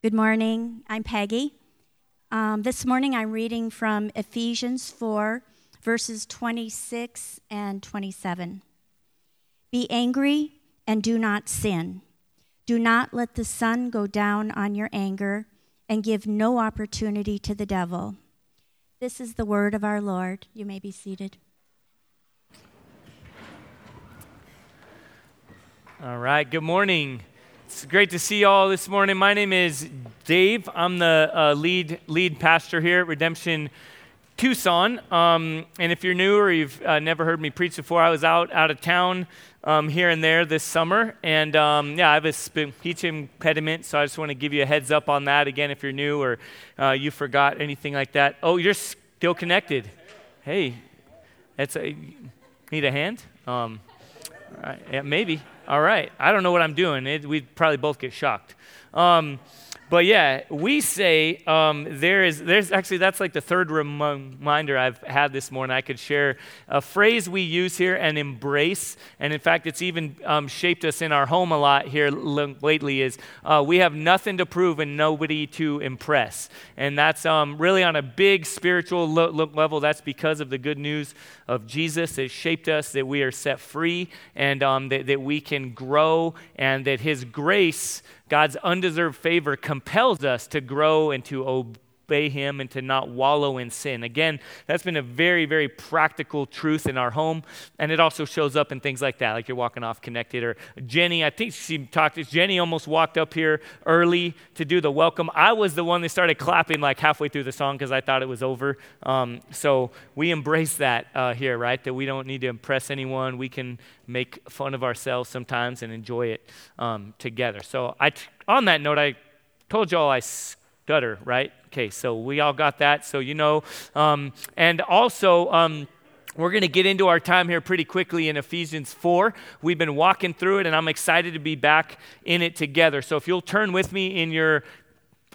Good morning. I'm Peggy. Um, this morning I'm reading from Ephesians 4, verses 26 and 27. Be angry and do not sin. Do not let the sun go down on your anger and give no opportunity to the devil. This is the word of our Lord. You may be seated. All right, good morning. It's great to see you all this morning. My name is Dave. I'm the uh, lead lead pastor here at Redemption Tucson. Um, and if you're new or you've uh, never heard me preach before, I was out out of town um, here and there this summer, and um, yeah, I have a speech impediment, so I just want to give you a heads up on that again if you're new or uh, you forgot anything like that. Oh, you're still connected. Hey, that's a need a hand. Um, yeah, maybe. All right. I don't know what I'm doing. It, we'd probably both get shocked. Um, but yeah, we say um, there is, there's actually, that's like the third reminder I've had this morning. I could share a phrase we use here and embrace. And in fact, it's even um, shaped us in our home a lot here lately is uh, we have nothing to prove and nobody to impress. And that's um, really on a big spiritual lo- level. That's because of the good news of Jesus that shaped us, that we are set free and um, that, that we can grow and that his grace God's undeserved favor compels us to grow and to obey obey Him and to not wallow in sin. Again, that's been a very, very practical truth in our home. And it also shows up in things like that, like you're walking off connected. Or Jenny, I think she talked, Jenny almost walked up here early to do the welcome. I was the one that started clapping like halfway through the song because I thought it was over. Um, so we embrace that uh, here, right? That we don't need to impress anyone. We can make fun of ourselves sometimes and enjoy it um, together. So I, on that note, I told y'all I stutter, right? Okay, so we all got that, so you know. Um, and also, um, we're going to get into our time here pretty quickly in Ephesians 4. We've been walking through it, and I'm excited to be back in it together. So if you'll turn with me in your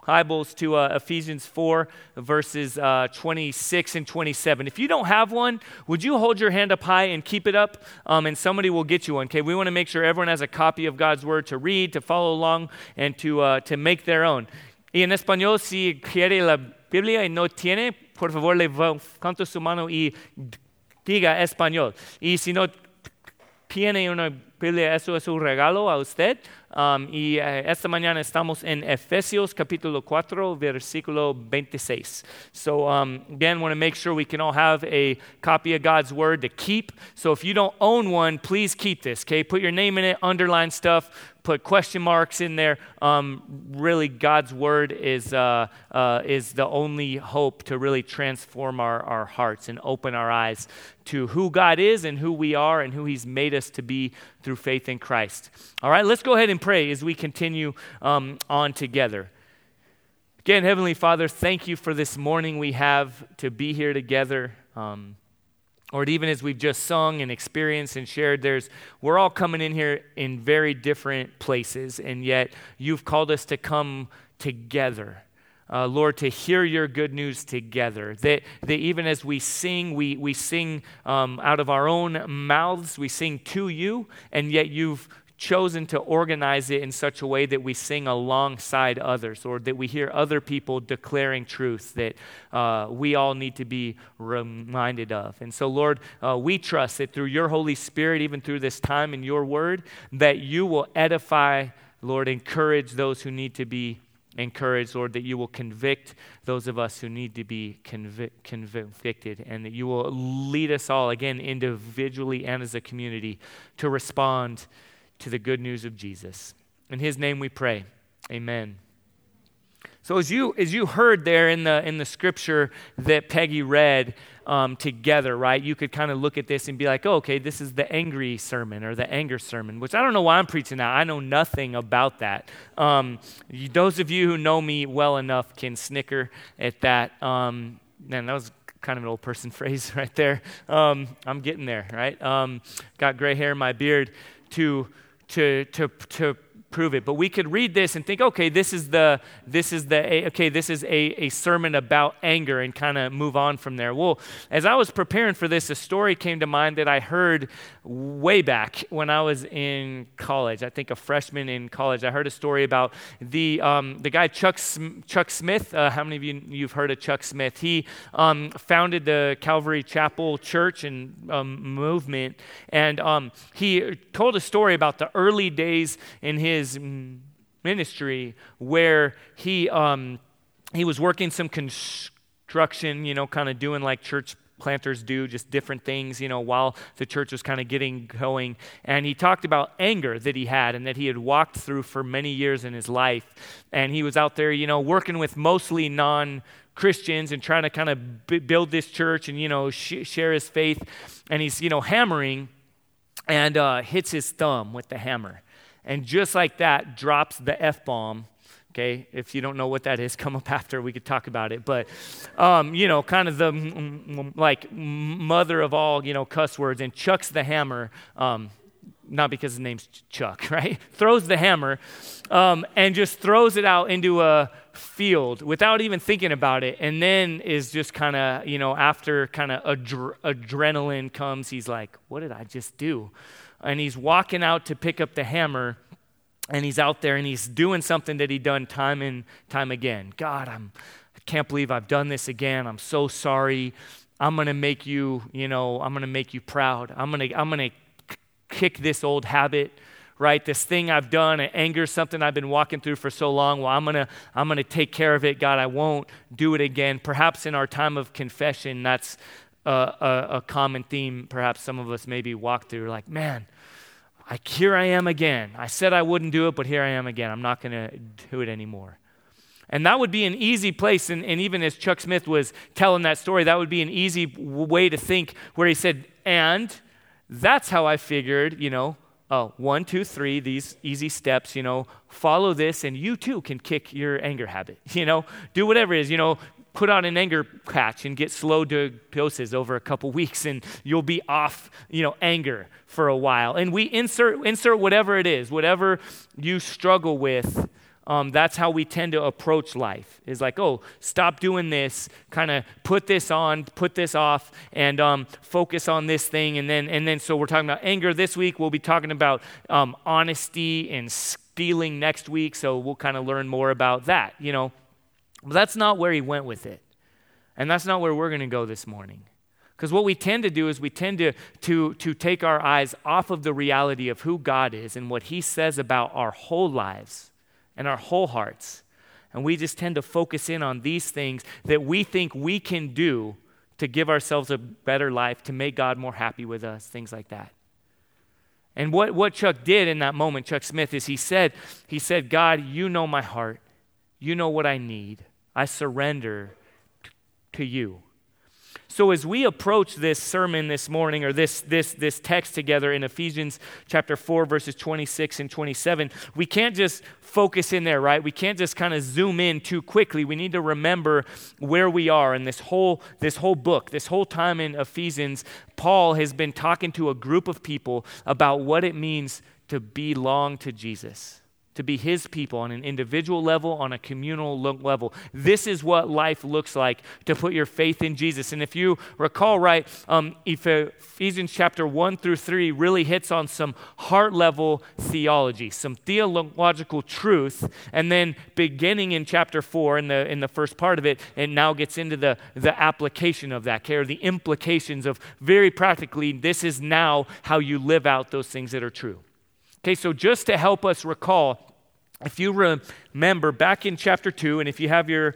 Bibles to uh, Ephesians 4, verses uh, 26 and 27. If you don't have one, would you hold your hand up high and keep it up? Um, and somebody will get you one. Okay, we want to make sure everyone has a copy of God's Word to read, to follow along, and to, uh, to make their own. Y en español, si quiere la Biblia y no tiene, por favor, levante su mano y diga español. Y si no tiene una Biblia, eso es un regalo a usted. Um, y uh, esta mañana estamos en Efesios capítulo 4, versículo 26. So, um, again, want to make sure we can all have a copy of God's word to keep. So, if you don't own one, please keep this, okay? Put your name in it, underline stuff, put question marks in there. Um, really, God's word is, uh, uh, is the only hope to really transform our, our hearts and open our eyes to who God is and who we are and who He's made us to be through faith in Christ. All right, let's go ahead and pray as we continue um, on together. Again, Heavenly Father, thank you for this morning we have to be here together. Um, Lord, even as we've just sung and experienced and shared, there's we're all coming in here in very different places, and yet you've called us to come together. Uh, Lord, to hear your good news together. That, that even as we sing, we, we sing um, out of our own mouths, we sing to you, and yet you've chosen to organize it in such a way that we sing alongside others or that we hear other people declaring truth that uh, we all need to be reminded of. And so, Lord, uh, we trust that through your Holy Spirit, even through this time in your word, that you will edify, Lord, encourage those who need to be encouraged, Lord, that you will convict those of us who need to be convic- convicted, and that you will lead us all, again, individually and as a community, to respond to the good news of Jesus. In his name we pray. Amen. So as you as you heard there in the in the scripture that Peggy read um, together, right? You could kind of look at this and be like, oh, okay, this is the angry sermon or the anger sermon, which I don't know why I'm preaching that. I know nothing about that. Um, those of you who know me well enough can snicker at that. Um, man, that was kind of an old person phrase right there. Um, I'm getting there, right? Um, got gray hair in my beard to to to to prove it. But we could read this and think, okay, this is the this is the okay, this is a, a sermon about anger and kind of move on from there. Well, as I was preparing for this, a story came to mind that I heard way back when I was in college. I think a freshman in college. I heard a story about the um, the guy Chuck Chuck Smith. Uh, how many of you you've heard of Chuck Smith? He um, founded the Calvary Chapel Church and um, movement, and um, he told a story about the early days in his his ministry where he, um, he was working some construction, you know, kind of doing like church planters do, just different things, you know, while the church was kind of getting going. And he talked about anger that he had and that he had walked through for many years in his life. And he was out there, you know, working with mostly non Christians and trying to kind of b- build this church and, you know, sh- share his faith. And he's, you know, hammering and uh, hits his thumb with the hammer. And just like that, drops the F bomb. Okay, if you don't know what that is, come up after. We could talk about it. But, um, you know, kind of the like mother of all, you know, cuss words, and chucks the hammer. Um, not because his name's Chuck, right? throws the hammer um, and just throws it out into a field without even thinking about it. And then is just kind of, you know, after kind of adre- adrenaline comes, he's like, what did I just do? And he's walking out to pick up the hammer and he's out there and he's doing something that he done time and time again. God, I'm I can't believe I've done this again. I'm so sorry. I'm going to make you, you know, I'm going to make you proud. I'm going to I'm going to kick this old habit, right? This thing I've done, it angers something I've been walking through for so long. Well, I'm going to I'm going to take care of it. God, I won't do it again. Perhaps in our time of confession, that's a, a, common theme perhaps some of us maybe walk through like, man, I, here I am again. I said I wouldn't do it, but here I am again. I'm not going to do it anymore. And that would be an easy place. And, and, even as Chuck Smith was telling that story, that would be an easy way to think where he said, and that's how I figured, you know, oh, one, two, three, these easy steps, you know, follow this, and you too can kick your anger habit. You know, do whatever it is, you know, put on an anger patch and get slow doses over a couple weeks and you'll be off you know anger for a while. And we insert insert whatever it is whatever you struggle with um, that's how we tend to approach life. Is like oh stop doing this kind of put this on put this off and um, focus on this thing. And then and then so we're talking about anger this week. We'll be talking about um, honesty and stealing next week. So we'll kind of learn more about that you know but that's not where he went with it. And that's not where we're going to go this morning. Because what we tend to do is we tend to, to, to take our eyes off of the reality of who God is and what He says about our whole lives and our whole hearts. And we just tend to focus in on these things that we think we can do to give ourselves a better life, to make God more happy with us, things like that. And what, what Chuck did in that moment, Chuck Smith, is he said, he said, God, you know my heart. You know what I need. I surrender to you. So as we approach this sermon this morning or this this this text together in Ephesians chapter 4 verses 26 and 27, we can't just focus in there, right? We can't just kind of zoom in too quickly. We need to remember where we are in this whole this whole book. This whole time in Ephesians, Paul has been talking to a group of people about what it means to belong to Jesus to be his people on an individual level, on a communal level. This is what life looks like to put your faith in Jesus. And if you recall right, um, Ephesians chapter 1 through 3 really hits on some heart level theology, some theological truth. And then beginning in chapter 4, in the, in the first part of it, it now gets into the, the application of that care, the implications of very practically, this is now how you live out those things that are true. Okay, so just to help us recall, if you remember back in chapter 2, and if you have your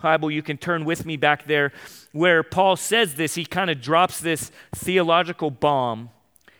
Bible, you can turn with me back there, where Paul says this, he kind of drops this theological bomb.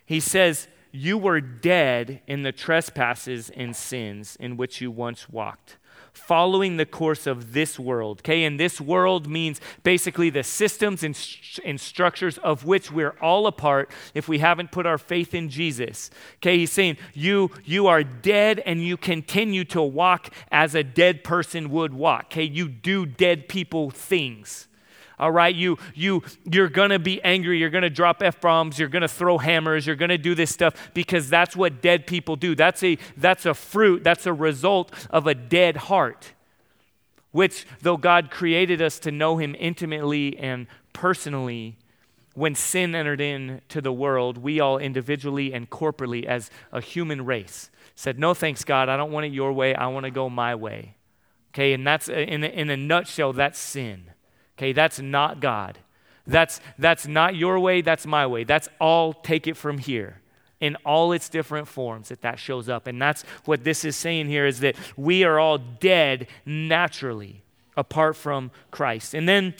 He says, You were dead in the trespasses and sins in which you once walked following the course of this world. Okay, and this world means basically the systems and, and structures of which we're all a part if we haven't put our faith in Jesus. Okay, he's saying you you are dead and you continue to walk as a dead person would walk. Okay, you do dead people things. All right, you you you're gonna be angry. You're gonna drop f bombs. You're gonna throw hammers. You're gonna do this stuff because that's what dead people do. That's a that's a fruit. That's a result of a dead heart. Which, though God created us to know Him intimately and personally, when sin entered into the world, we all individually and corporately, as a human race, said, "No, thanks, God. I don't want it your way. I want to go my way." Okay, and that's in in a nutshell. That's sin. Okay, that's not God. That's, that's not your way, that's my way. That's all, take it from here in all its different forms that that shows up. And that's what this is saying here is that we are all dead naturally apart from Christ. And then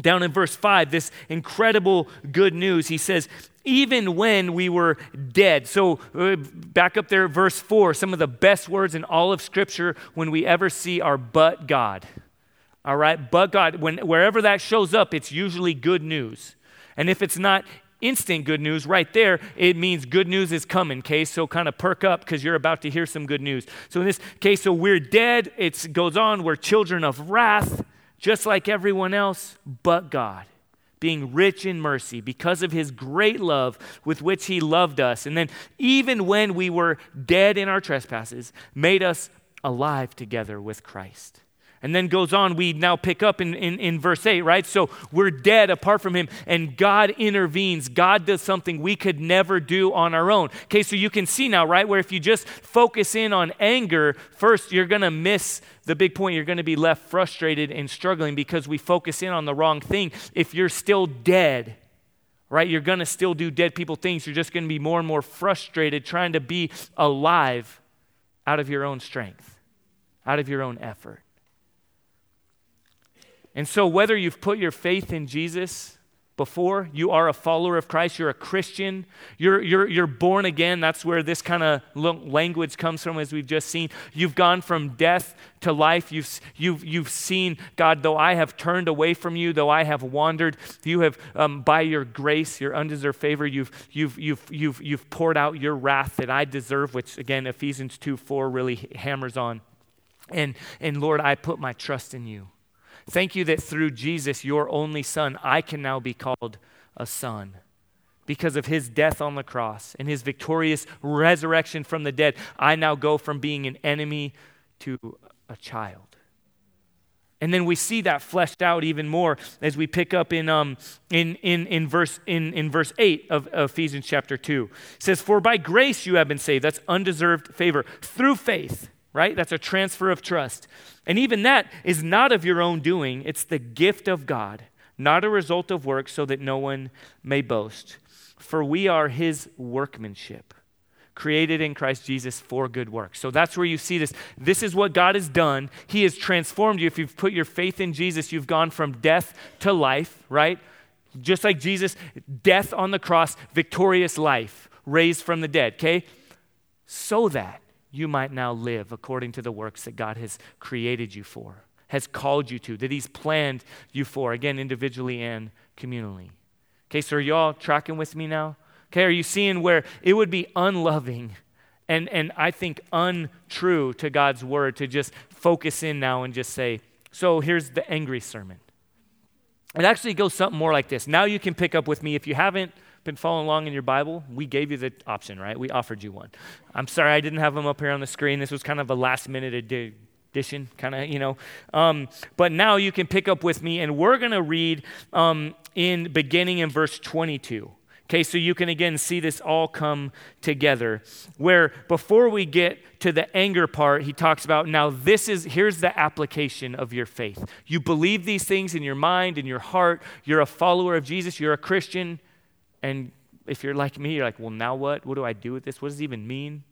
down in verse 5, this incredible good news, he says, even when we were dead. So, uh, back up there, verse 4, some of the best words in all of Scripture when we ever see are but God. All right, but God, when, wherever that shows up, it's usually good news. And if it's not instant good news right there, it means good news is coming, okay? So kind of perk up because you're about to hear some good news. So in this case, so we're dead. It goes on, we're children of wrath, just like everyone else, but God. Being rich in mercy because of his great love with which he loved us. And then, even when we were dead in our trespasses, made us alive together with Christ. And then goes on, we now pick up in, in, in, verse 8, right? So we're dead apart from him, and God intervenes. God does something we could never do on our own. Okay, so you can see now, right? Where if you just focus in on anger, first you're going to miss the big point. You're going to be left frustrated and struggling because we focus in on the wrong thing. If you're still dead, right, you're going to still do dead people things. You're just going to be more and more frustrated trying to be alive out of your own strength, out of your own effort. And so, whether you've put your faith in Jesus before, you are a follower of Christ, you're a Christian, you're, you're, you're born again. That's where this kind of language comes from, as we've just seen. You've gone from death to life. You've, you've, you've seen, God, though I have turned away from you, though I have wandered, you have, um, by your grace, your undeserved favor, you've, you've, you've, you've, you've poured out your wrath that I deserve, which, again, Ephesians 2 4 really hammers on. And, and Lord, I put my trust in you. Thank you that through Jesus, your only son, I can now be called a son. Because of his death on the cross and his victorious resurrection from the dead, I now go from being an enemy to a child. And then we see that fleshed out even more as we pick up in, um, in, in, in, verse, in, in verse 8 of, of Ephesians chapter 2. It says, For by grace you have been saved. That's undeserved favor. Through faith, right? That's a transfer of trust. And even that is not of your own doing, it's the gift of God, not a result of work, so that no one may boast. For we are his workmanship, created in Christ Jesus for good works. So that's where you see this. This is what God has done. He has transformed you. If you've put your faith in Jesus, you've gone from death to life, right? Just like Jesus, death on the cross, victorious life, raised from the dead, okay? So that you might now live according to the works that God has created you for, has called you to, that He's planned you for, again, individually and communally. Okay, so are y'all tracking with me now? Okay, are you seeing where it would be unloving and, and I think untrue to God's word to just focus in now and just say, so here's the angry sermon. It actually goes something more like this. Now you can pick up with me if you haven't been following along in your Bible, we gave you the option, right? We offered you one. I'm sorry I didn't have them up here on the screen. This was kind of a last minute addition, kind of, you know. Um, but now you can pick up with me, and we're going to read um, in beginning in verse 22. Okay, so you can again see this all come together. Where before we get to the anger part, he talks about now this is here's the application of your faith. You believe these things in your mind, in your heart. You're a follower of Jesus, you're a Christian. And if you're like me, you're like, well, now what? What do I do with this? What does it even mean?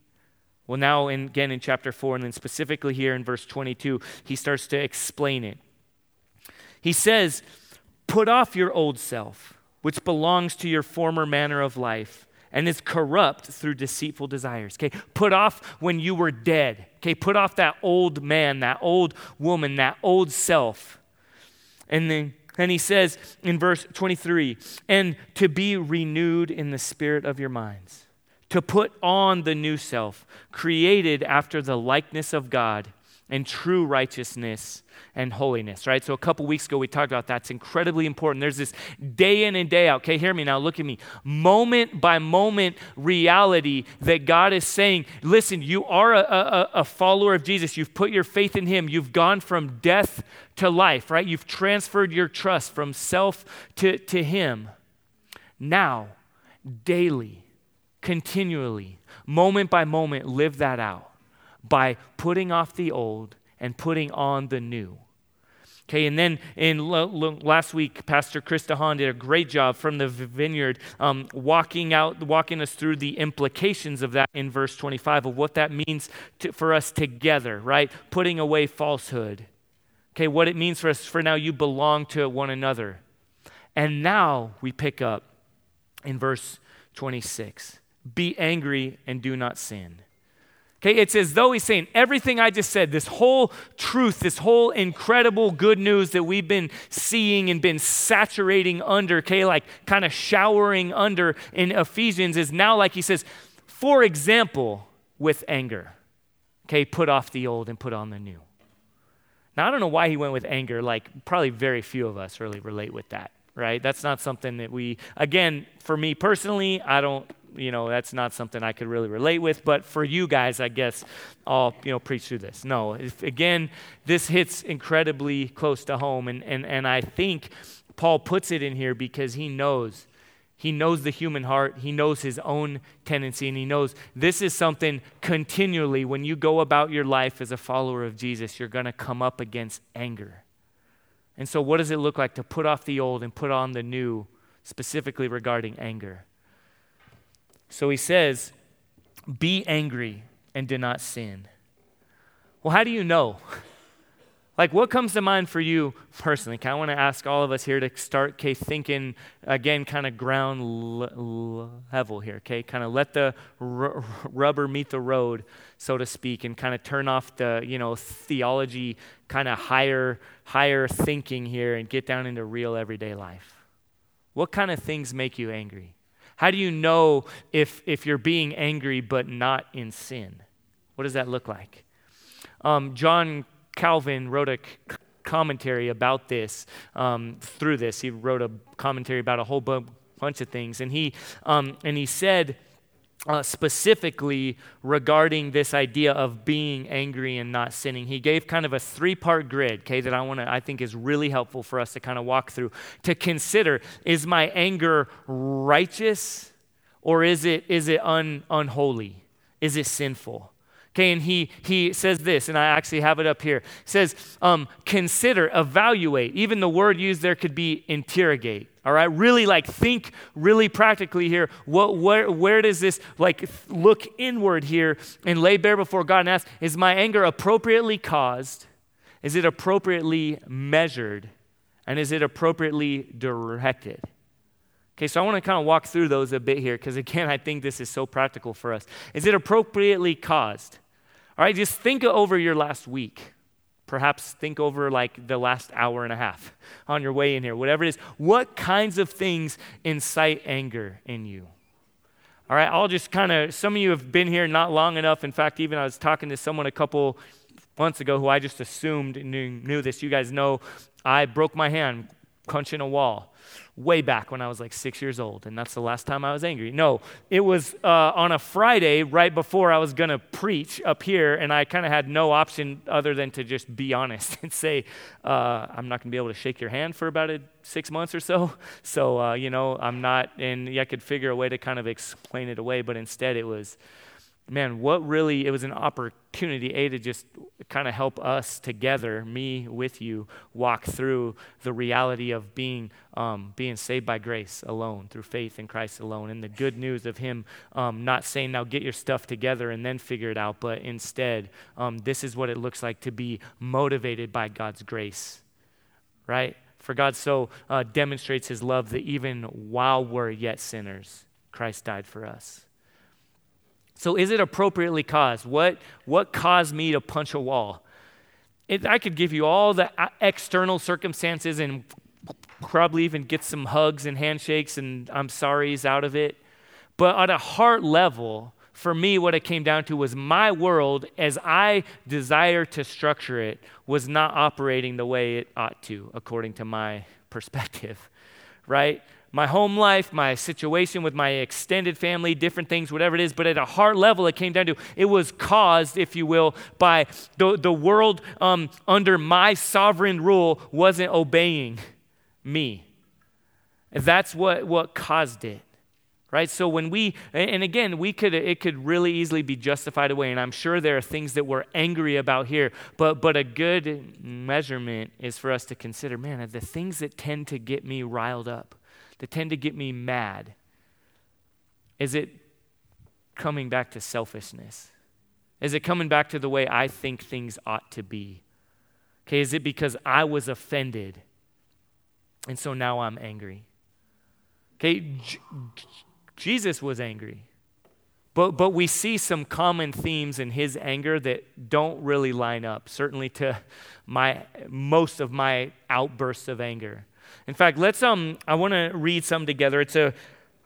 Well, now, in, again, in chapter 4, and then specifically here in verse 22, he starts to explain it. He says, Put off your old self, which belongs to your former manner of life and is corrupt through deceitful desires. Okay, put off when you were dead. Okay, put off that old man, that old woman, that old self. And then and he says in verse 23 and to be renewed in the spirit of your minds, to put on the new self, created after the likeness of God and true righteousness and holiness, right? So a couple weeks ago we talked about that. It's incredibly important. There's this day in and day out. Okay, hear me now, look at me. Moment by moment reality that God is saying, listen, you are a, a, a follower of Jesus. You've put your faith in Him. You've gone from death to life, right? You've transferred your trust from self to, to Him. Now, daily, continually, moment by moment, live that out by putting off the old and putting on the new. Okay, and then in last week, Pastor Chris DeHaan did a great job from the vineyard, um, walking out, walking us through the implications of that in verse 25 of what that means to, for us together, right? Putting away falsehood. Okay, what it means for us. For now, you belong to one another, and now we pick up in verse 26. Be angry and do not sin. Okay, it's as though he's saying everything I just said, this whole truth, this whole incredible good news that we've been seeing and been saturating under, okay, like kind of showering under in Ephesians is now like he says, for example, with anger. Okay, put off the old and put on the new. Now, I don't know why he went with anger. Like, probably very few of us really relate with that, right? That's not something that we, again, for me personally, I don't you know, that's not something I could really relate with. But for you guys, I guess I'll, you know, preach through this. No, if, again, this hits incredibly close to home. And, and, and I think Paul puts it in here because he knows. He knows the human heart. He knows his own tendency. And he knows this is something continually, when you go about your life as a follower of Jesus, you're going to come up against anger. And so, what does it look like to put off the old and put on the new, specifically regarding anger? So he says, Be angry and do not sin. Well, how do you know? Like, what comes to mind for you personally? Of want to ask all of us here to start, okay, thinking again, kind of ground level here, okay? Kind of let the r- rubber meet the road, so to speak, and kind of turn off the, you know, theology, kind of higher, higher thinking here and get down into real everyday life. What kind of things make you angry? How do you know if, if you're being angry but not in sin? What does that look like? Um, John Calvin wrote a c- commentary about this um, through this. He wrote a commentary about a whole bu- bunch of things. And he, um, and he said, uh, specifically regarding this idea of being angry and not sinning. He gave kind of a three part grid, okay, that I want to, I think is really helpful for us to kind of walk through to consider is my anger righteous or is it, is it un, unholy? Is it sinful? Okay, and he, he says this, and I actually have it up here. He says, um, consider, evaluate. Even the word used there could be interrogate. All right, really like think really practically here. What, where, where does this like look inward here and lay bare before God and ask, is my anger appropriately caused? Is it appropriately measured? And is it appropriately directed? Okay, so I want to kind of walk through those a bit here because, again, I think this is so practical for us. Is it appropriately caused? All right, just think over your last week. Perhaps think over like the last hour and a half on your way in here, whatever it is. What kinds of things incite anger in you? All right, I'll just kind of, some of you have been here not long enough. In fact, even I was talking to someone a couple months ago who I just assumed knew, knew this. You guys know I broke my hand punching a wall way back when I was like six years old, and that's the last time I was angry. No, it was uh, on a Friday right before I was going to preach up here, and I kind of had no option other than to just be honest and say, uh, I'm not going to be able to shake your hand for about a, six months or so. So, uh, you know, I'm not, and I could figure a way to kind of explain it away, but instead it was, man, what really, it was an opportunity, A, to just kind of help us together, me with you, walk through the reality of being, um, being saved by grace alone, through faith in Christ alone, and the good news of Him um, not saying, now get your stuff together and then figure it out, but instead, um, this is what it looks like to be motivated by God's grace, right? For God so uh, demonstrates His love that even while we're yet sinners, Christ died for us. So, is it appropriately caused? What, what caused me to punch a wall? It, I could give you all the uh, external circumstances and probably even get some hugs and handshakes and I'm sorry's out of it. But at a heart level, for me, what it came down to was my world, as I desire to structure it, was not operating the way it ought to, according to my perspective, right? My home life, my situation with my extended family, different things, whatever it is, but at a heart level, it came down to it was caused, if you will, by the, the world um, under my sovereign rule wasn't obeying me. That's what, what caused it right so when we and again we could it could really easily be justified away and i'm sure there are things that we're angry about here but but a good measurement is for us to consider man the things that tend to get me riled up that tend to get me mad is it coming back to selfishness is it coming back to the way i think things ought to be okay is it because i was offended and so now i'm angry okay Jesus was angry. But, but we see some common themes in his anger that don't really line up, certainly to my, most of my outbursts of anger. In fact, let's, um, I want to read some together. It's a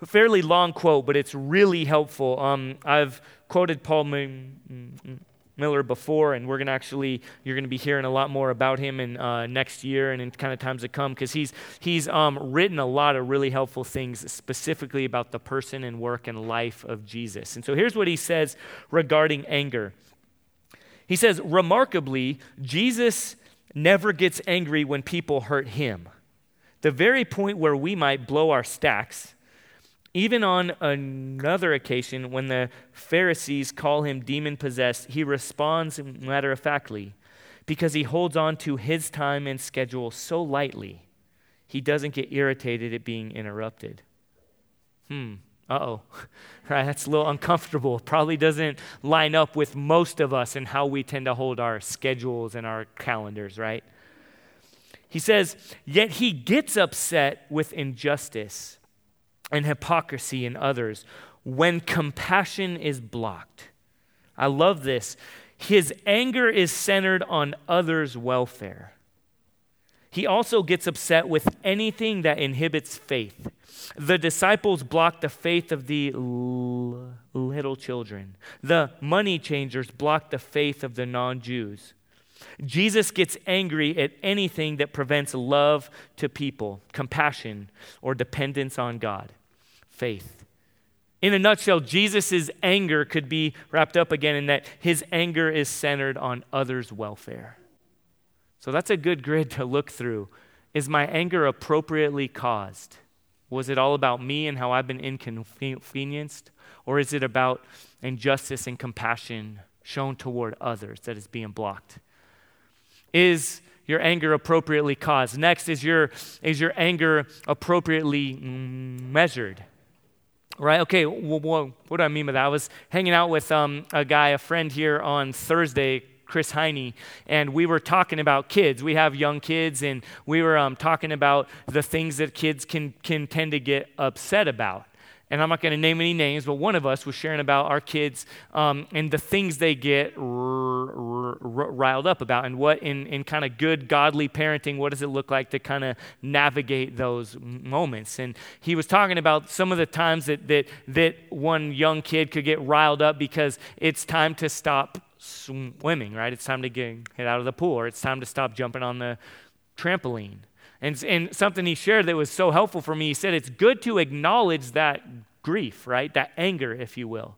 fairly long quote, but it's really helpful. Um, I've quoted Paul Miller before, and we're going to actually, you're going to be hearing a lot more about him in uh, next year and in kind of times to come because he's, he's um, written a lot of really helpful things specifically about the person and work and life of Jesus. And so here's what he says regarding anger. He says, remarkably, Jesus never gets angry when people hurt him. The very point where we might blow our stacks even on another occasion, when the Pharisees call him demon possessed, he responds matter of factly because he holds on to his time and schedule so lightly, he doesn't get irritated at being interrupted. Hmm, uh oh. right, that's a little uncomfortable. Probably doesn't line up with most of us and how we tend to hold our schedules and our calendars, right? He says, Yet he gets upset with injustice and hypocrisy in others when compassion is blocked. I love this. His anger is centered on others' welfare. He also gets upset with anything that inhibits faith. The disciples blocked the faith of the l- little children. The money changers blocked the faith of the non Jews. Jesus gets angry at anything that prevents love to people, compassion, or dependence on God faith. In a nutshell, Jesus' anger could be wrapped up again in that his anger is centered on others' welfare. So that's a good grid to look through. Is my anger appropriately caused? Was it all about me and how I've been inconvenienced? Or is it about injustice and compassion shown toward others that is being blocked? Is your anger appropriately caused? Next, is your, is your anger appropriately measured? Right? Okay, well, what do I mean by that? I was hanging out with um, a guy, a friend here on Thursday, Chris Heine, and we were talking about kids. We have young kids, and we were um, talking about the things that kids can, can tend to get upset about and I'm not going to name any names, but one of us was sharing about our kids um, and the things they get r- r- riled up about, and what in, in kind of good, godly parenting, what does it look like to kind of navigate those moments? And he was talking about some of the times that, that, that one young kid could get riled up because it's time to stop swimming, right? It's time to get, get out of the pool, or it's time to stop jumping on the trampoline and, and something he shared that was so helpful for me, he said it's good to acknowledge that grief, right? That anger, if you will.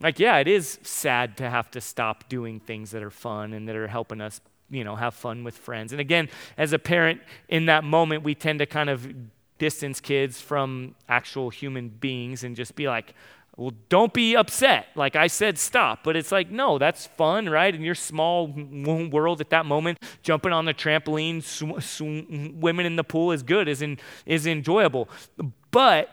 Like, yeah, it is sad to have to stop doing things that are fun and that are helping us, you know, have fun with friends. And again, as a parent, in that moment, we tend to kind of distance kids from actual human beings and just be like, well, don't be upset. Like I said, stop. But it's like, no, that's fun, right? In your small world at that moment, jumping on the trampoline, sw- swimming in the pool is good, is, in, is enjoyable. But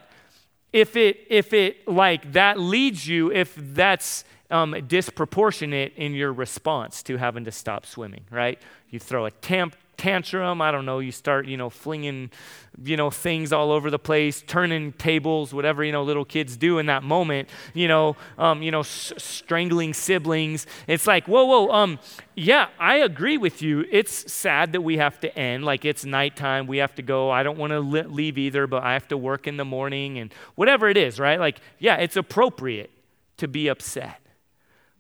if it, if it, like, that leads you, if that's um, disproportionate in your response to having to stop swimming, right? You throw a temp, tantrum. I don't know. You start, you know, flinging, you know, things all over the place, turning tables, whatever you know little kids do in that moment. You know, um, you know, s- strangling siblings. It's like, whoa, whoa. Um, yeah, I agree with you. It's sad that we have to end. Like it's nighttime. We have to go. I don't want to li- leave either, but I have to work in the morning and whatever it is, right? Like, yeah, it's appropriate to be upset.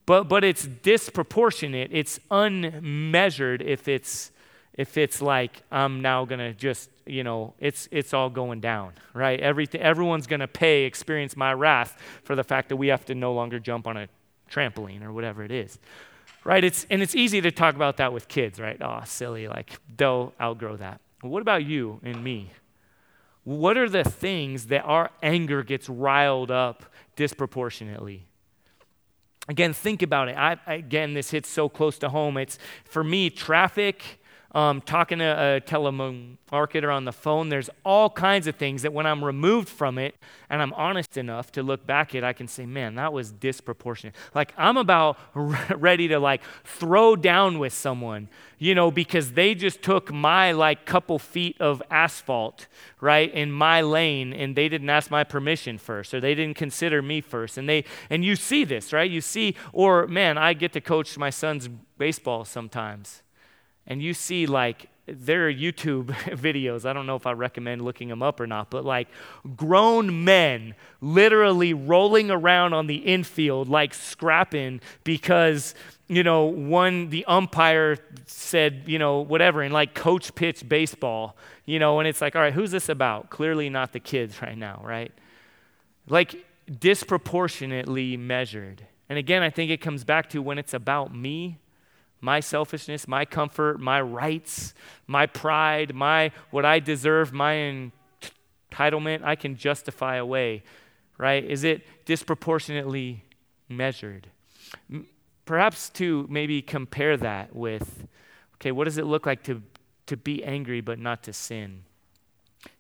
But, but it's disproportionate, it's unmeasured if it's, if it's like, I'm now going to just, you know, it's, it's all going down, right? Everything, everyone's going to pay, experience my wrath for the fact that we have to no longer jump on a trampoline or whatever it is right? It's, and it's easy to talk about that with kids, right? Oh, silly, like they'll outgrow that. what about you and me? What are the things that our anger gets riled up disproportionately? Again, think about it. I, again, this hits so close to home. It's for me, traffic um, talking to a telemarketer on the phone. There's all kinds of things that when I'm removed from it and I'm honest enough to look back at, I can say, man, that was disproportionate. Like I'm about ready to like throw down with someone, you know, because they just took my like couple feet of asphalt, right, in my lane, and they didn't ask my permission first, or they didn't consider me first, and they and you see this, right? You see, or man, I get to coach my son's baseball sometimes and you see like there are YouTube videos. I don't know if I recommend looking them up or not, but like grown men literally rolling around on the infield, like scrapping because, you know, one, the umpire said, you know, whatever, and like coach pitch baseball, you know, and it's like, all right, who's this about? Clearly not the kids right now, right? Like disproportionately measured. And again, I think it comes back to when it's about me my selfishness, my comfort, my rights, my pride, my what I deserve, my entitlement, I can justify away, right? Is it disproportionately measured? Perhaps to maybe compare that with, okay, what does it look like to, to be angry but not to sin?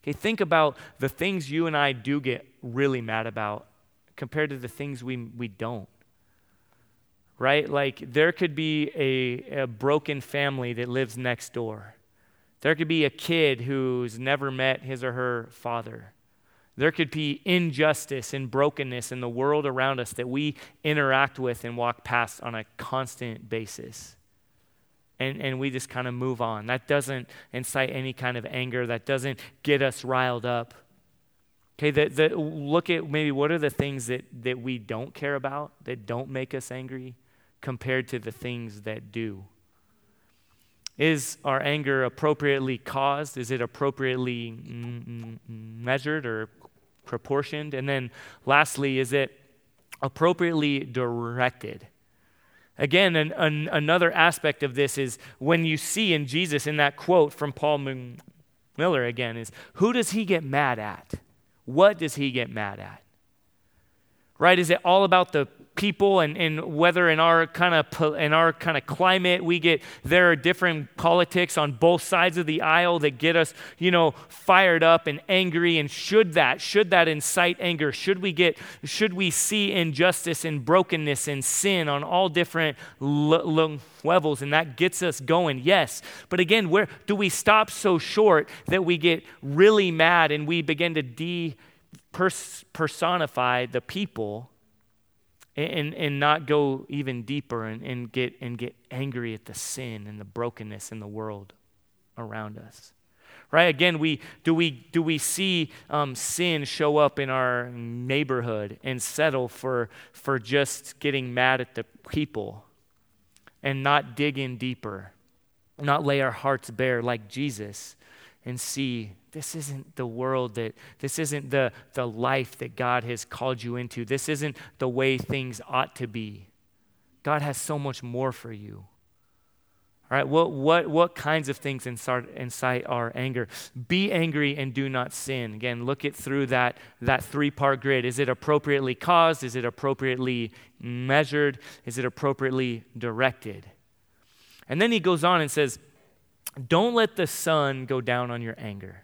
Okay, think about the things you and I do get really mad about compared to the things we, we don't right? Like there could be a, a broken family that lives next door. There could be a kid who's never met his or her father. There could be injustice and brokenness in the world around us that we interact with and walk past on a constant basis. And, and we just kind of move on. That doesn't incite any kind of anger, that doesn't get us riled up. Okay, the, the, look at maybe what are the things that, that we don't care about, that don't make us angry compared to the things that do? Is our anger appropriately caused? Is it appropriately measured or proportioned? And then lastly, is it appropriately directed? Again, an, an, another aspect of this is when you see in Jesus, in that quote from Paul Miller again, is who does he get mad at? What does he get mad at? Right? Is it all about the people and, and whether in our kind of in our kind of climate we get there are different politics on both sides of the aisle that get us you know fired up and angry. And should that should that incite anger? Should we get should we see injustice and brokenness and sin on all different l- l- levels? And that gets us going yes. But again where do we stop so short that we get really mad and we begin to de personify the people and, and not go even deeper and, and, get, and get angry at the sin and the brokenness in the world around us. Right? Again we do we do we see um, sin show up in our neighborhood and settle for for just getting mad at the people and not dig in deeper not lay our hearts bare like jesus and see this isn't the world that, this isn't the, the life that God has called you into. This isn't the way things ought to be. God has so much more for you. All right, what, what, what kinds of things incite our anger? Be angry and do not sin. Again, look it through that, that three part grid. Is it appropriately caused? Is it appropriately measured? Is it appropriately directed? And then he goes on and says, Don't let the sun go down on your anger.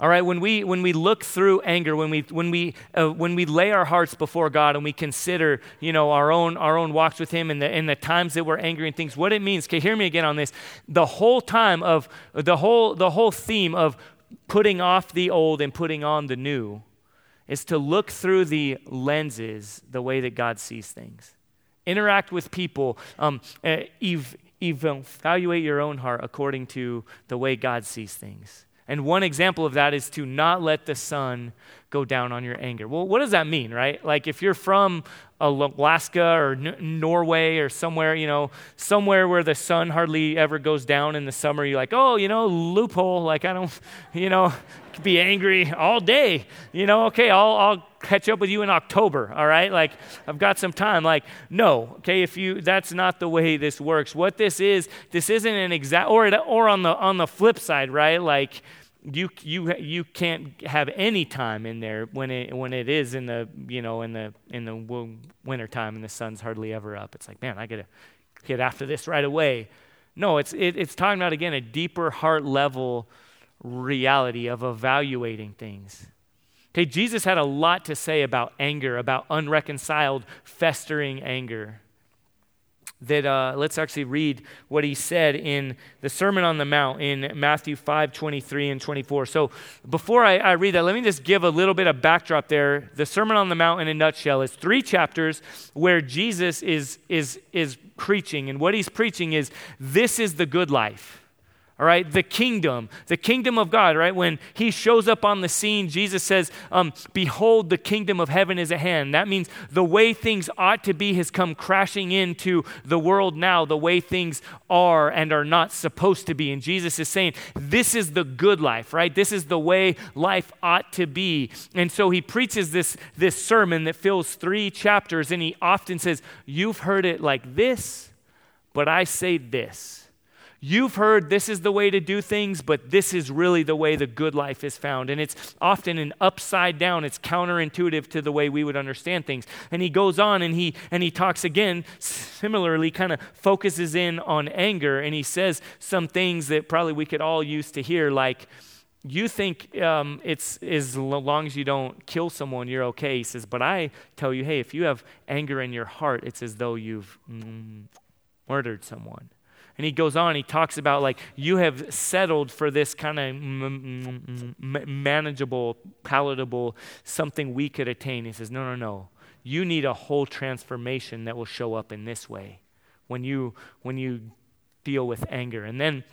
All right, when we, when we look through anger, when we, when, we, uh, when we lay our hearts before God and we consider, you know, our own, our own walks with Him and the, and the times that we're angry and things, what it means, okay, hear me again on this. The whole time of, the whole, the whole theme of putting off the old and putting on the new is to look through the lenses the way that God sees things. Interact with people, um, uh, ev- evaluate your own heart according to the way God sees things And one example of that is to not let the sun go down on your anger. Well, what does that mean, right? Like if you're from Alaska or N- Norway or somewhere, you know, somewhere where the sun hardly ever goes down in the summer, you're like, oh, you know, loophole. Like I don't, you know, be angry all day. You know, okay, I'll, I'll catch up with you in October. All right, like I've got some time. Like no, okay, if you that's not the way this works. What this is, this isn't an exact or or on the on the flip side, right? Like you you you can't have any time in there when it when it is in the you know in the in the winter time and the sun's hardly ever up. It's like man, I gotta get after this right away. No, it's it, it's talking about again a deeper heart level reality of evaluating things. Okay, Jesus had a lot to say about anger, about unreconciled, festering anger that uh, let's actually read what he said in the Sermon on the Mount in Matthew 5 23 and 24. So before I, I, read that, let me just give a little bit of backdrop there. The Sermon on the Mount, in a nutshell, is three chapters where Jesus is, is, is preaching. And what he's preaching is this is the good life all right? The kingdom. The kingdom of god right? When he shows up on the scene jesus says um, behold the kingdom of heaven is at hand. That means the way things ought to be has come crashing into the world now the way things are and are not supposed to be. And jesus is saying this is the good life right? This is the way life ought to be. And so he preaches this this sermon that fills three chapters and he often says you've heard it like this but i say this You've heard this is the way to do things, but this is really the way the good life is found. And it's often an upside down, it's counterintuitive to the way we would understand things. And he goes on and he and he talks again, similarly, kind of focuses in on anger, and he says some things that probably we could all use to hear, like, you think um, it's as long as you don't kill someone, you're okay. He says, but I tell you, hey, if you have anger in your heart, it's as though you've mm, murdered someone. And he goes on, he talks about like, you have settled for this kind of m- m- manageable, palatable, something we could attain. He says, no, no, no. You need a whole transformation that will show up in this way when you, when you deal with anger. And then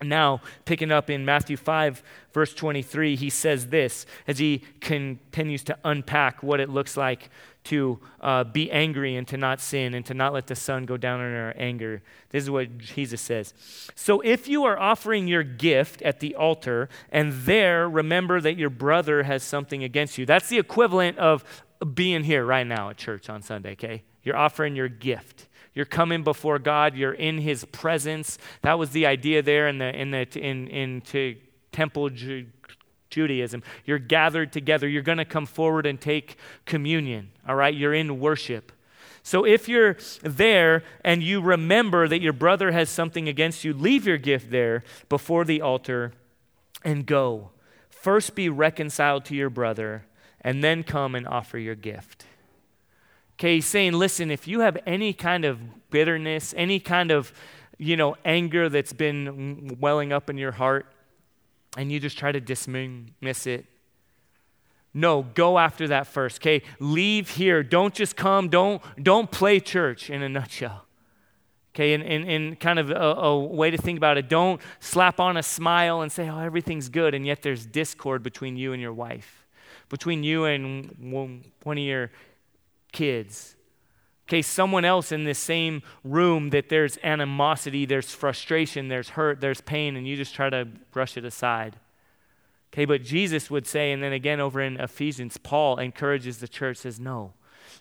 now, picking up in Matthew 5, verse 23, he says this as he continues to unpack what it looks like to uh, be angry and to not sin and to not let the sun go down in our anger. This is what Jesus says. So if you are offering your gift at the altar and there remember that your brother has something against you, that's the equivalent of being here right now at church on Sunday, okay? You're offering your gift. You're coming before God. You're in His presence. That was the idea there in the in the in into temple Judaism. You're gathered together. You're going to come forward and take communion, all right? You're in worship. So if you're there and you remember that your brother has something against you, leave your gift there before the altar and go. First be reconciled to your brother, and then come and offer your gift. Okay, he's saying, listen, if you have any kind of bitterness, any kind of, you know, anger that's been welling up in your heart, and you just try to dismiss it. No, go after that first. Okay, leave here. Don't just come. Don't don't play church. In a nutshell. Okay, in, in, in kind of a, a, way to think about it, don't slap on a smile and say, oh, everything's good, and yet there's discord between you and your wife, between you and one of your kids, Okay, someone else in this same room that there's animosity, there's frustration, there's hurt, there's pain, and you just try to brush it aside. Okay, but Jesus would say, and then again over in Ephesians, Paul encourages the church, says, No,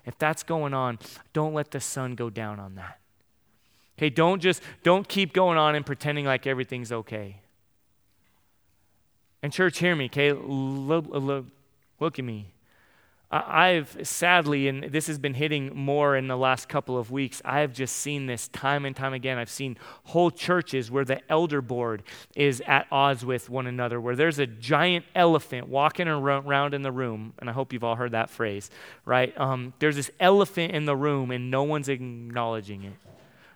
if that's going on, don't let the sun go down on that. Okay, don't just, don't keep going on and pretending like everything's okay. And church, hear me, okay? Look, look, look at me. I've sadly, and this has been hitting more in the last couple of weeks, I have just seen this time and time again. I've seen whole churches where the elder board is at odds with one another, where there's a giant elephant walking around in the room, and I hope you've all heard that phrase, right? Um, there's this elephant in the room, and no one's acknowledging it.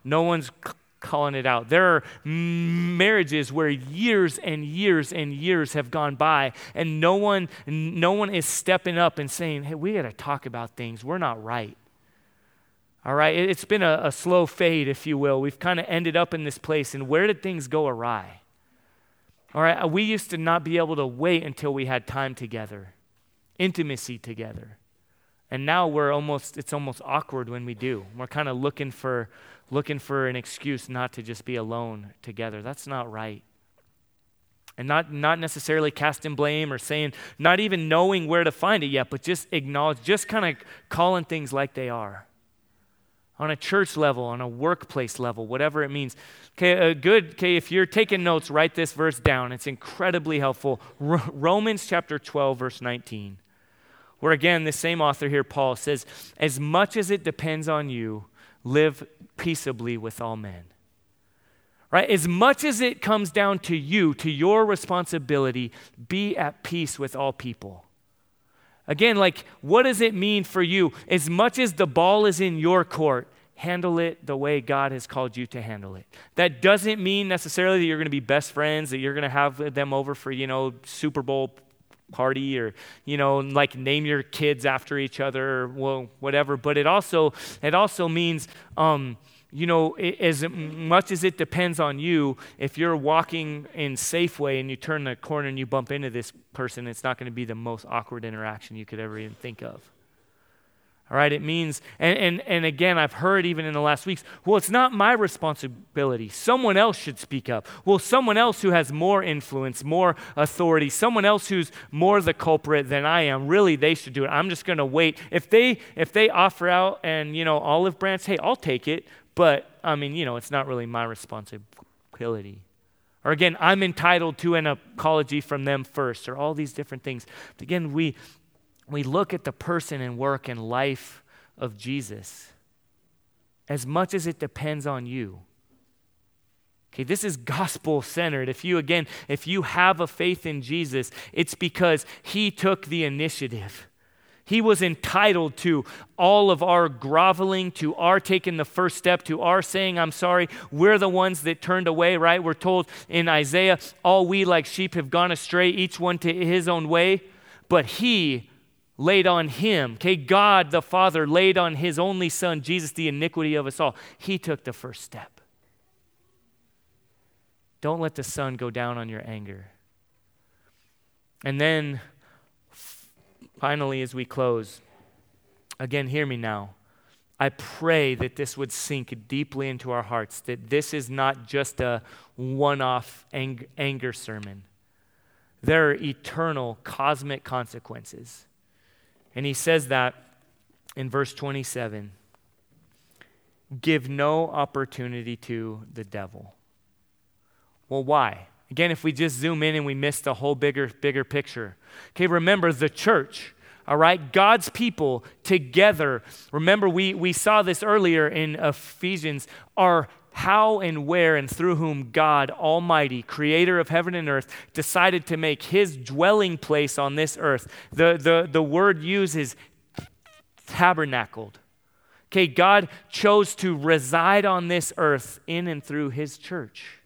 No one's calling it out. There are marriages where years and years and years have gone by and no one no one is stepping up and saying, "Hey, we got to talk about things. We're not right." All right, it's been a, a slow fade, if you will. We've kind of ended up in this place, and where did things go awry? All right, we used to not be able to wait until we had time together, intimacy together. And now we're almost it's almost awkward when we do. We're kind of looking for looking for an excuse not to just be alone together. That's not right. And not, not necessarily casting blame or saying, not even knowing where to find it yet, but just acknowledge, just kind of calling things like they are. On a church level, on a workplace level, whatever it means. Okay, good. Okay, if you're taking notes, write this verse down. It's incredibly helpful. R- Romans chapter 12, verse 19, where again, the same author here, Paul, says, As much as it depends on you, live peaceably with all men. Right? As much as it comes down to you, to your responsibility, be at peace with all people. Again, like, what does it mean for you? As much as the ball is in your court, handle it the way God has called you to handle it. That doesn't mean necessarily that you're going to be best friends, that you're going to have them over for, you know, Super Bowl party or you know like name your kids after each other or well, whatever but it also it also means um, you know, as much as it depends on you, if you're walking in Safeway and you turn the corner and you bump into this person, it's not going to be the most awkward interaction you could ever even think of. All right, it means, and, and, and again, I've heard even in the last weeks, well, it's not my responsibility. Someone else should speak up. Well, someone else who has more influence, more authority, someone else who's more the culprit than I am, really, they should do it. I'm just going to wait. If they, if they offer out and, you know, olive branch, hey, I'll take it. But, I mean, you know, it's not really my responsibility. Or again, I'm entitled to an apology from them first, or all these different things. But again, we, we look at the person and work and life of Jesus as much as it depends on you. Okay, this is gospel centered. If you, again, if you have a faith in Jesus, it's because he took the initiative. He was entitled to all of our groveling, to our taking the first step, to our saying, I'm sorry. We're the ones that turned away, right? We're told in Isaiah, all we like sheep have gone astray, each one to his own way. But he laid on him, okay, God the Father laid on his only Son, Jesus, the iniquity of us all. He took the first step. Don't let the sun go down on your anger. And then Finally, as we close, again, hear me now. I pray that this would sink deeply into our hearts, that this is not just a one off ang- anger sermon. There are eternal cosmic consequences. And he says that in verse 27 give no opportunity to the devil. Well, why? Again, if we just zoom in and we miss the whole bigger, bigger picture. Okay, remember the church, all right? God's people together. Remember, we, we saw this earlier in Ephesians, are how and where and through whom God Almighty, creator of heaven and earth, decided to make his dwelling place on this earth. The, the, the word used is tabernacled. Okay, God chose to reside on this earth in and through his church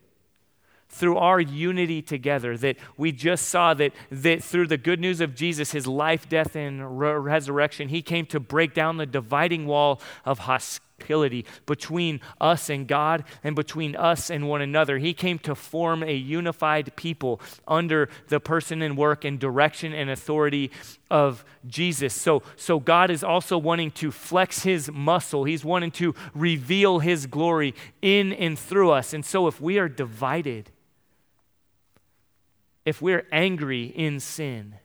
through our unity together, that we just saw that, that through the good news of Jesus, his life, death, and re- resurrection, he came to break down the dividing wall of hostility between us and God and between us and one another. He came to form a unified people under the person and work and direction and authority of Jesus. So, so God is also wanting to flex his muscle. He's wanting to reveal his glory in and through us. And so if we are divided, if we're angry in sin,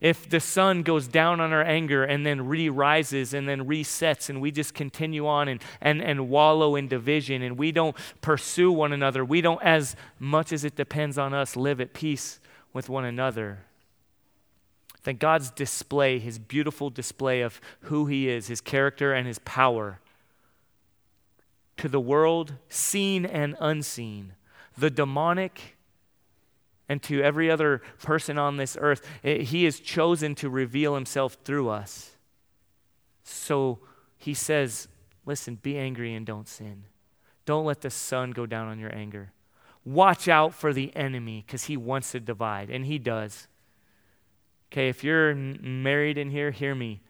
if the sun goes down on our anger and then re rises and then resets, and we just continue on and, and, and wallow in division, and we don't pursue one another, we don't, as much as it depends on us, live at peace with one another. That God's display, his beautiful display of who he is, his character and his power, to the world, seen and unseen, the demonic and to every other person on this earth. Eh, he is chosen to reveal himself through us. So he says, Listen, be angry and don't sin. Don't let the sun go down on your anger. Watch out for the enemy because he wants to divide, and he does. Okay, if you're married in here, hear me.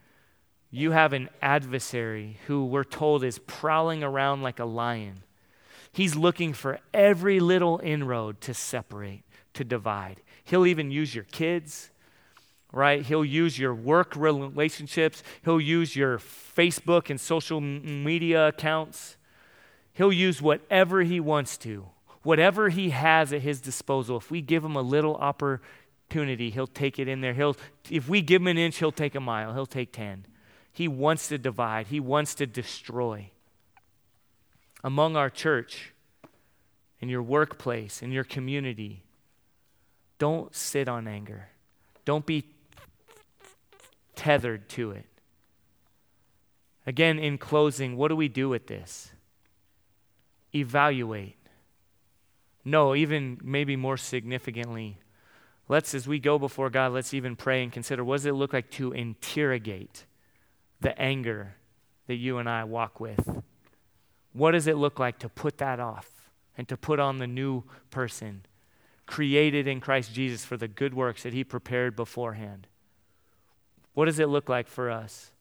You have an adversary who we're told is prowling around like a lion He's looking for every little inroad to separate, to divide. He'll even use your kids, right? He'll use your work relationships. He'll use your Facebook and social media accounts. He'll use whatever he wants to, whatever he has at his disposal. If we give him a little opportunity, he'll take it in there. He'll, if we give him an inch, he'll take a mile, he'll take 10. He wants to divide, he wants to destroy. Among our church, in your workplace, in your community, don't sit on anger. Don't be tethered to it. Again, in closing, what do we do with this? Evaluate. No, even maybe more significantly, let's, as we go before God, let's even pray and consider what does it look like to interrogate the anger that you and I walk with? What does it look like to put that off and to put on the new person created in Christ Jesus for the good works that he prepared beforehand? What does it look like for us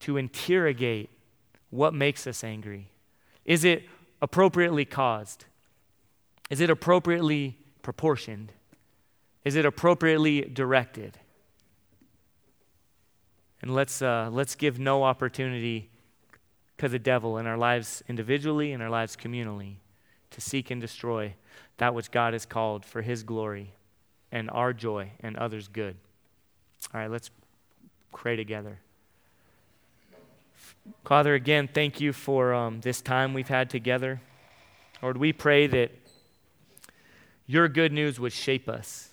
to interrogate what makes us angry? Is it appropriately caused? Is it appropriately proportioned? Is it appropriately directed? And let's, uh, let's give no opportunity to the devil in our lives individually, in our lives communally, to seek and destroy that which God has called for his glory and our joy and others' good. All right, let's pray together. Father, again, thank you for um, this time we've had together. Lord, we pray that your good news would shape us.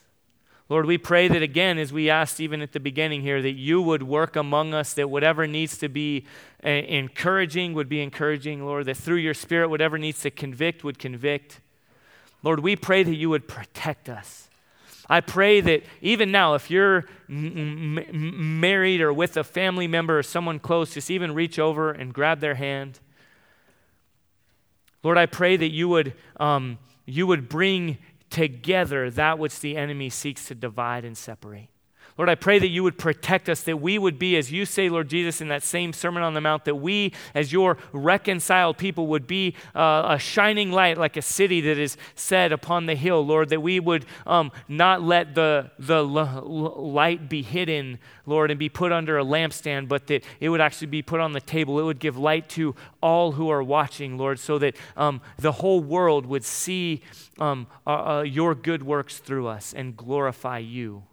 Lord, we pray that again, as we asked even at the beginning here, that you would work among us, that whatever needs to be uh, encouraging would be encouraging, Lord, that through your Spirit, whatever needs to convict would convict. Lord, we pray that you would protect us. I pray that even now, if you're m- m- married or with a family member or someone close, just even reach over and grab their hand. Lord, I pray that you would, um, you would bring together that which the enemy seeks to divide and separate. Lord, I pray that you would protect us, that we would be, as you say, Lord Jesus, in that same Sermon on the Mount, that we, as your reconciled people, would be uh, a shining light like a city that is set upon the hill, Lord, that we would um, not let the, the l- light be hidden, Lord, and be put under a lampstand, but that it would actually be put on the table. It would give light to all who are watching, Lord, so that um, the whole world would see um, uh, uh, your good works through us and glorify you.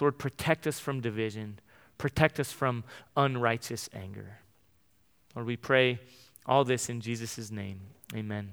Lord, protect us from division, protect us from unrighteous anger. Lord, we pray all this in Jesus' name. Amen.